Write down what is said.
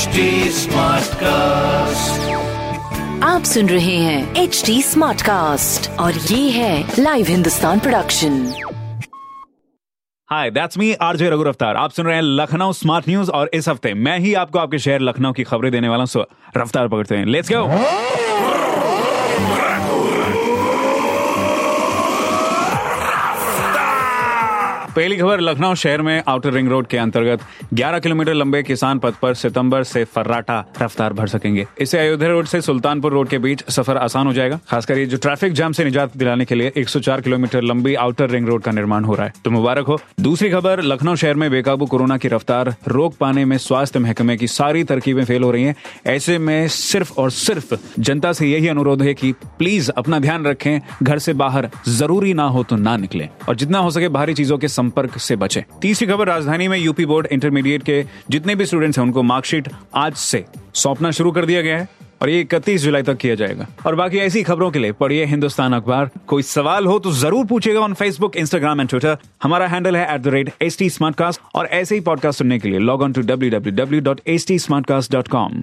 Smartcast आप सुन रहे हैं एच डी स्मार्ट कास्ट और ये है live Hindustan production hi that's me RJ Raghu Raftaar आप सुन रहे हैं लखनऊ स्मार्ट न्यूज़ और इस हफ़्ते मैं ही आपको आपके शहर लखनऊ की खबरें देने वाला हूँ। रफ्तार पकड़ते हैं। लेट्स गो पहली खबर, लखनऊ शहर में आउटर रिंग रोड के अंतर्गत 11 किलोमीटर लंबे किसान पथ पर सितंबर से फर्राटा रफ्तार भर सकेंगे। इससे अयोध्या रोड से सुल्तानपुर रोड के बीच सफ़र आसान हो जाएगा। खासकर ये जो ट्रैफ़िक जाम से निजात दिलाने के लिए 104 किलोमीटर लंबी आउटर रिंग रोड का निर्माण हो रहा है। तो मुबारक हो। दूसरी खबर, लखनऊ शहर में बेकाबू कोरोना की रफ्तार रोक पाने में स्वास्थ्य महकमे की सारी तरकीबें फेल हो रही है। ऐसे में सिर्फ़ और सिर्फ़ जनता से यही अनुरोध है की प्लीज़ अपना ध्यान रखें। घर से बाहर ज़रूरी ना हो तो ना निकले। और जितना हो सके बाहरी चीज़ों के संपर्क से बचें। तीसरी खबर, राजधानी में यूपी बोर्ड इंटरमीडिएट के जितने भी स्टूडेंट्स हैं, उनको मार्कशीट आज से सौंपना शुरू कर दिया गया है और ये इकतीस जुलाई तक किया जाएगा। और बाकी ऐसी खबरों के लिए पढ़िए हिंदुस्तान अखबार। कोई सवाल हो तो ज़रूर पूछेगा on Facebook Instagram and Twitter हमारा हैंडल है at the rate H T और ऐसे ही पॉडकास्ट सुनने के लिए log on to W W W dot H T com